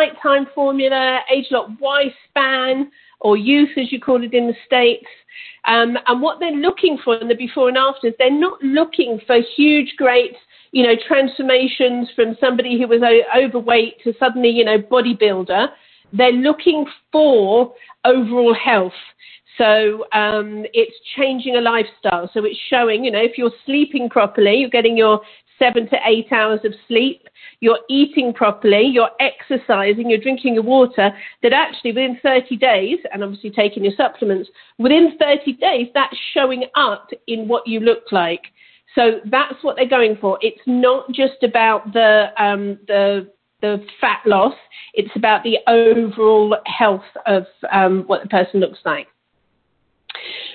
nighttime formula, age lock Y span, or youth as you call it in the States. Um, and what they're looking for in the before and afters, they're not looking for huge, great, you know, transformations from somebody who was overweight to suddenly, you know, bodybuilder. They're looking for overall health. So um, it's changing a lifestyle. So it's showing, you know, if you're sleeping properly, you're getting your seven to eight hours of sleep, you're eating properly, you're exercising, you're drinking your water, that actually within 30 days, and obviously taking your supplements, within 30 days, that's showing up in what you look like. So that's what they're going for. It's not just about the um, the the fat loss. It's about the overall health of um, what the person looks like.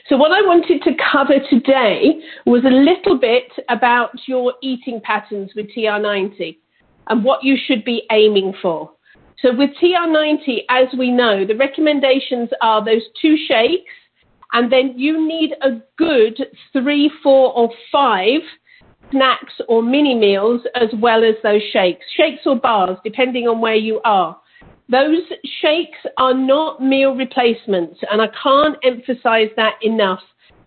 So, what I wanted to cover today was a little bit about your eating patterns with TR90 and what you should be aiming for. So, with TR90, as we know, the recommendations are those two shakes, and then you need a good three, four, or five snacks or mini meals as well as those shakes, shakes or bars, depending on where you are. Those shakes are not meal replacements, and I can't emphasize that enough.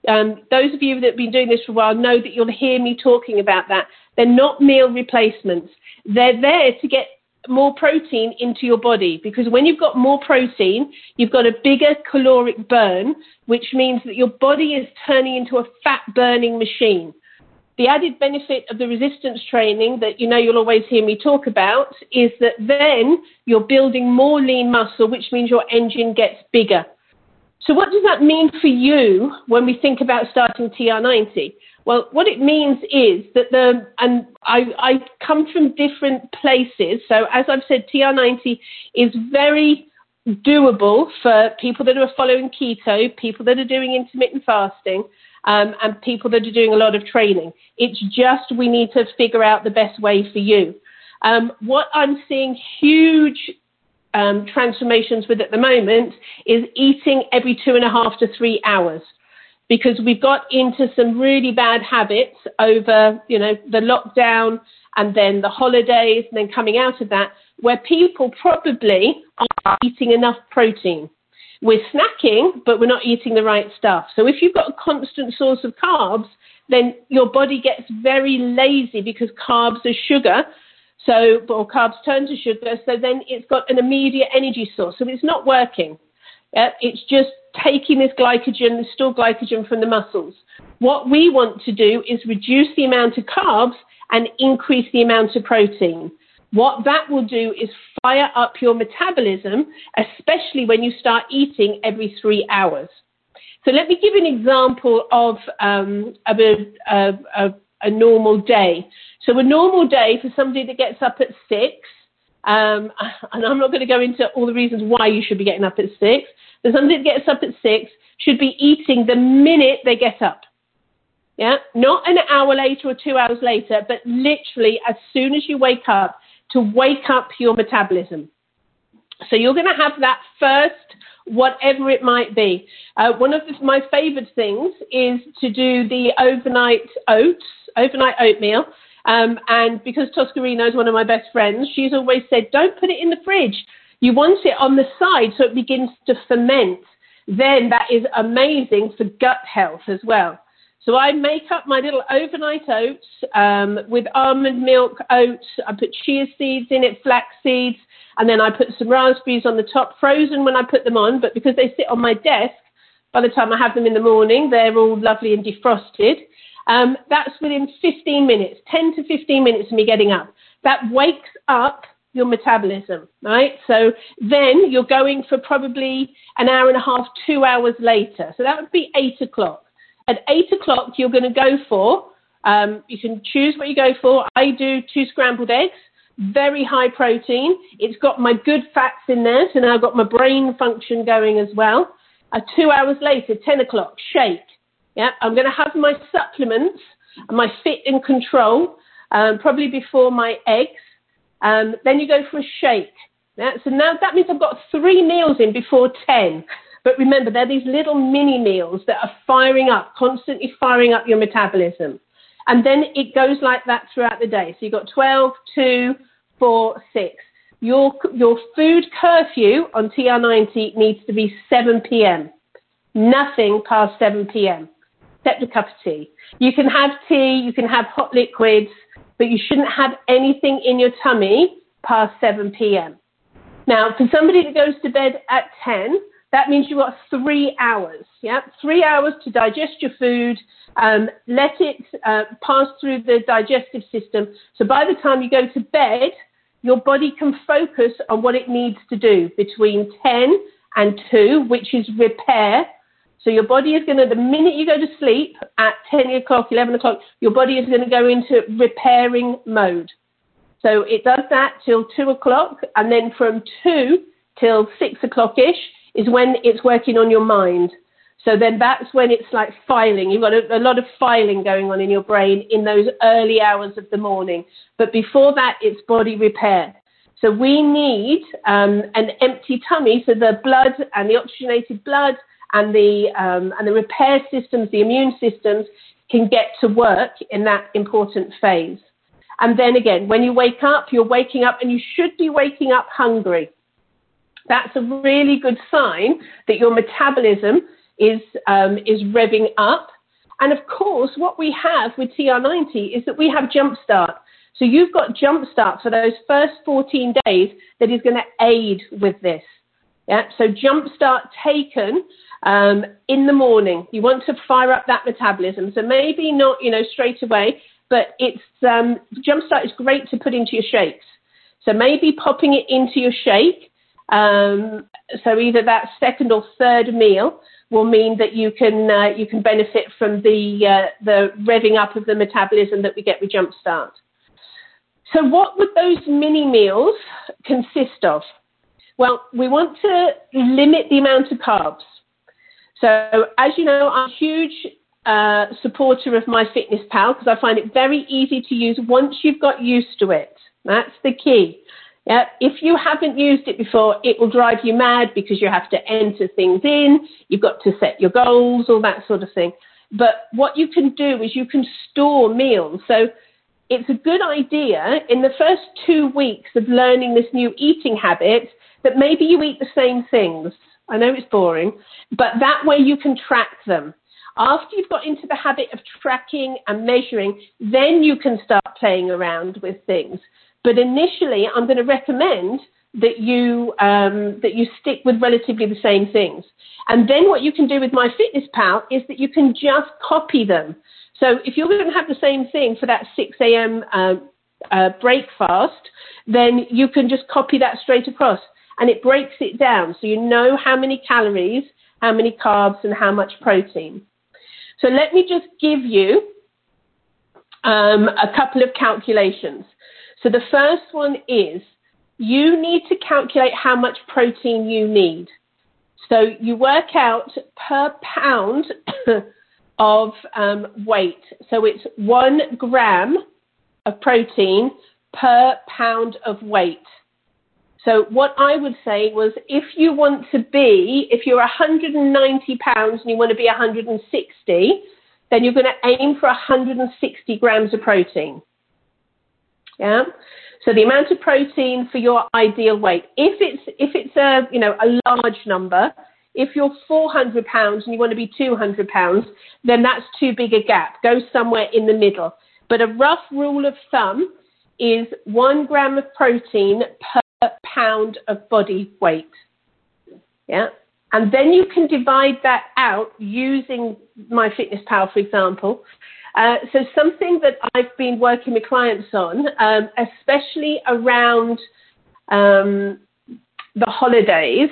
Um, those of you that have been doing this for a while know that you'll hear me talking about that. They're not meal replacements. They're there to get more protein into your body because when you've got more protein, you've got a bigger caloric burn, which means that your body is turning into a fat burning machine. The added benefit of the resistance training that you know you'll always hear me talk about is that then you're building more lean muscle, which means your engine gets bigger. So, what does that mean for you when we think about starting TR90? Well, what it means is that the, and I, I come from different places. So, as I've said, TR90 is very doable for people that are following keto, people that are doing intermittent fasting, um, and people that are doing a lot of training. It's just we need to figure out the best way for you. Um, what I'm seeing huge um, transformations with at the moment is eating every two and a half to three hours because we've got into some really bad habits over, you know, the lockdown and then the holidays and then coming out of that where people probably aren't eating enough protein. We're snacking, but we're not eating the right stuff. So if you've got a constant source of carbs, then your body gets very lazy because carbs are sugar. So, or carbs turn to sugar. So then it's got an immediate energy source. So it's not working. Yeah, it's just taking this glycogen, the stored glycogen from the muscles. What we want to do is reduce the amount of carbs and increase the amount of protein. What that will do is fire up your metabolism, especially when you start eating every three hours. So let me give an example of, um, of a, a, a, normal day. So a normal day for somebody that gets up at six, um, and I'm not going to go into all the reasons why you should be getting up at six, but somebody that gets up at six should be eating the minute they get up. Yeah, not an hour later or two hours later, but literally as soon as you wake up, to wake up your metabolism. So you're going to have that first, whatever it might be. Uh, one of the, my favorite things is to do the overnight oats, overnight oatmeal. Um, and because Toscarino is one of my best friends, she's always said, don't put it in the fridge. You want it on the side so it begins to ferment. Then that is amazing for gut health as well. So I make up my little overnight oats um, with almond milk oats. I put chia seeds in it, flax seeds, and then I put some raspberries on the top, frozen when I put them on. But because they sit on my desk, by the time I have them in the morning, they're all lovely and defrosted. Um, that's within 15 minutes, 10 to 15 minutes of me getting up. That wakes up your metabolism, right? So then you're going for probably an hour and a half, two hours later. So that would be eight o'clock. At eight o'clock, you're going to go for, um, you can choose what you go for. I do two scrambled eggs, very high protein. It's got my good fats in there, so now I've got my brain function going as well. Uh, two hours later, 10 o'clock, shake. Yeah, I'm going to have my supplements, my fit and control, um, probably before my eggs. Um, then you go for a shake. Yeah, so now that means I've got three meals in before 10. But remember, they're these little mini meals that are firing up, constantly firing up your metabolism. And then it goes like that throughout the day. So you've got 12, 2, 4, 6. your your food curfew on TR90 needs to be 7 p.m. Nothing past 7 p.m. Except a cup of tea. You can have tea, you can have hot liquids, but you shouldn't have anything in your tummy past 7 p.m. Now, for somebody that goes to bed at 10, that means you've got three hours. Yeah, three hours to digest your food, um, let it uh, pass through the digestive system. So by the time you go to bed, your body can focus on what it needs to do between 10 and 2, which is repair. So your body is going to, the minute you go to sleep at 10 o'clock, 11 o'clock, your body is going to go into repairing mode. So it does that till 2 o'clock, and then from 2 till 6 o'clock ish is when it's working on your mind. So then that's when it's like filing. You've got a, a, lot of filing going on in your brain in those early hours of the morning. But before that, it's body repair. So we need um, an empty tummy so the blood and the oxygenated blood and the, um, and the repair systems, the immune systems can get to work in that important phase. And then again, when you wake up, you're waking up and you should be waking up hungry. That's a really good sign that your metabolism is, um, is revving up. And of course, what we have with TR90 is that we have Jumpstart. So you've got Jumpstart for those first 14 days that is going to aid with this. Yeah. So Jumpstart taken um, in the morning. You want to fire up that metabolism. So maybe not, you know, straight away, but it's um, Jumpstart is great to put into your shakes. So maybe popping it into your shake. Um, so either that second or third meal will mean that you can uh, you can benefit from the uh, the revving up of the metabolism that we get with Jumpstart. So, what would those mini meals consist of? Well, we want to limit the amount of carbs. So, as you know, I'm a huge uh, supporter of MyFitnessPal because I find it very easy to use once you've got used to it. That's the key. Yeah, if you haven't used it before, it will drive you mad because you have to enter things in, you've got to set your goals, all that sort of thing. But what you can do is you can store meals. So it's a good idea in the first two weeks of learning this new eating habit that maybe you eat the same things. I know it's boring, but that way you can track them. After you've got into the habit of tracking and measuring, then you can start playing around with things. But initially, I'm going to recommend that you um, that you stick with relatively the same things. And then what you can do with MyFitnessPal is that you can just copy them. So if you're going to have the same thing for that 6 a.m. Uh, uh, break fast, then you can just copy that straight across, and it breaks it down so you know how many calories, how many carbs, and how much protein. So let me just give you um, a couple of calculations. So the first one is you need to calculate how much protein you need. So you work out per pound of um, weight. So it's one gram of protein per pound of weight. So what I would say was if you want to be, if you're 190 pounds and you want to be 160, then you're going to aim for 160 grams of protein. Yeah. So the amount of protein for your ideal weight. If it's if it's a you know a large number, if you're 400 pounds and you want to be 200 pounds, then that's too big a gap. Go somewhere in the middle. But a rough rule of thumb is one gram of protein per pound of body weight. Yeah. And then you can divide that out using MyFitnessPal, for example, uh, so something that I've been working with clients on, um, especially around um, the holidays,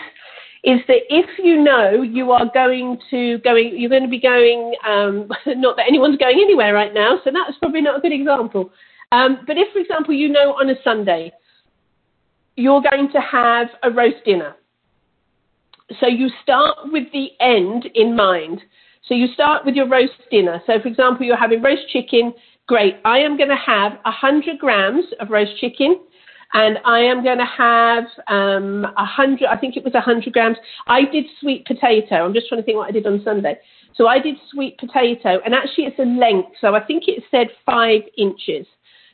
is that if you know you are going to going, you're going to be going. Um, not that anyone's going anywhere right now, so that's probably not a good example. Um, but if, for example, you know on a Sunday you're going to have a roast dinner, so you start with the end in mind. So you start with your roast dinner. So, for example, you're having roast chicken. Great. I am going to have 100 grams of roast chicken and I am going to have um, 100, I think it was 100 grams. I did sweet potato. I'm just trying to think what I did on Sunday. So I did sweet potato, and actually it's a length. So I think it said five inches.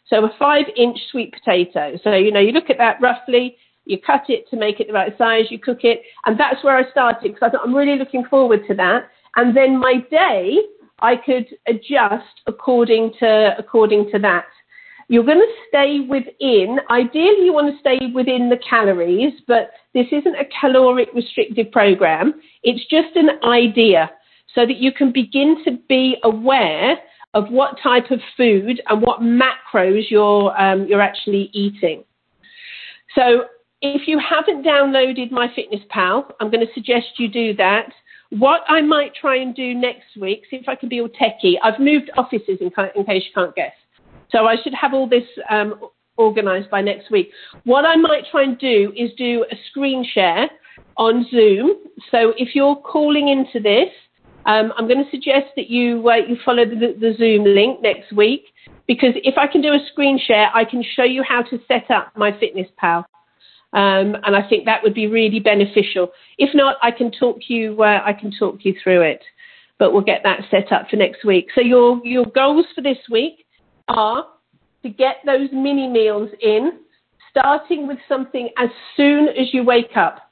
So a five inch sweet potato. So, you know, you look at that roughly, you cut it to make it the right size, you cook it. And that's where I started because I thought I'm really looking forward to that. And then my day, I could adjust according to, according to that. You're going to stay within, ideally you want to stay within the calories, but this isn't a caloric restrictive program. It's just an idea so that you can begin to be aware of what type of food and what macros you're, um, you're actually eating. So if you haven't downloaded My Fitness Pal, I'm going to suggest you do that. What I might try and do next week, see if I can be all techie. I've moved offices in, in case you can't guess. So I should have all this um, organized by next week. What I might try and do is do a screen share on Zoom. So if you're calling into this, um, I'm going to suggest that you uh, you follow the, the, Zoom link next week because if I can do a screen share, I can show you how to set up my Fitness Pal, um, and I think that would be really beneficial. If not, I can talk you uh, I can talk you through it, but we'll get that set up for next week. So your your goals for this week are to get those mini meals in, starting with something as soon as you wake up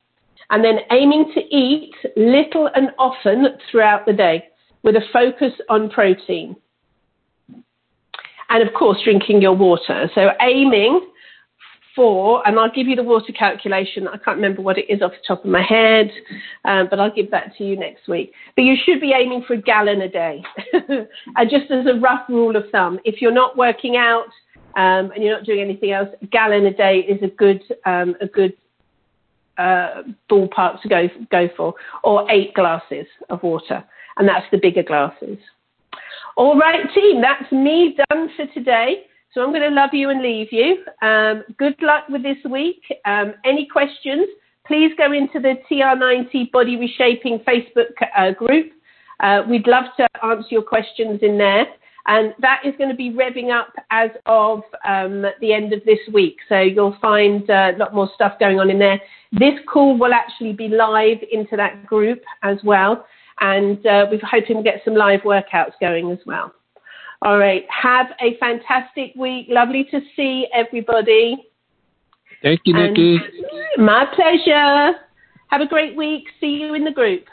and then aiming to eat little and often throughout the day with a focus on protein. And of course, drinking your water. So aiming for, and I'll give you the water calculation. I can't remember what it is off the top of my head, um, but I'll give that to you next week. But you should be aiming for a gallon a day. and just as a rough rule of thumb, if you're not working out um, and you're not doing anything else, a gallon a day is a good, um, a good uh, ballpark to go go for, or eight glasses of water, and that's the bigger glasses. All right, team, that's me done for today. So I'm going to love you and leave you. Um, good luck with this week. Um, any questions? Please go into the TR90 Body Reshaping Facebook uh, group. Uh, we'd love to answer your questions in there. And that is going to be revving up as of um, the end of this week. So you'll find uh, a lot more stuff going on in there. This call will actually be live into that group as well. And uh, we're hoping to get some live workouts going as well. All right. Have a fantastic week. Lovely to see everybody. Thank you, Nikki. And my pleasure. Have a great week. See you in the group.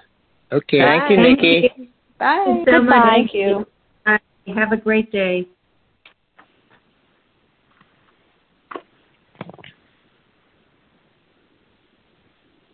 Okay. Bye. Thank you, Nikki. Bye. Thank you. Bye. Have a great day.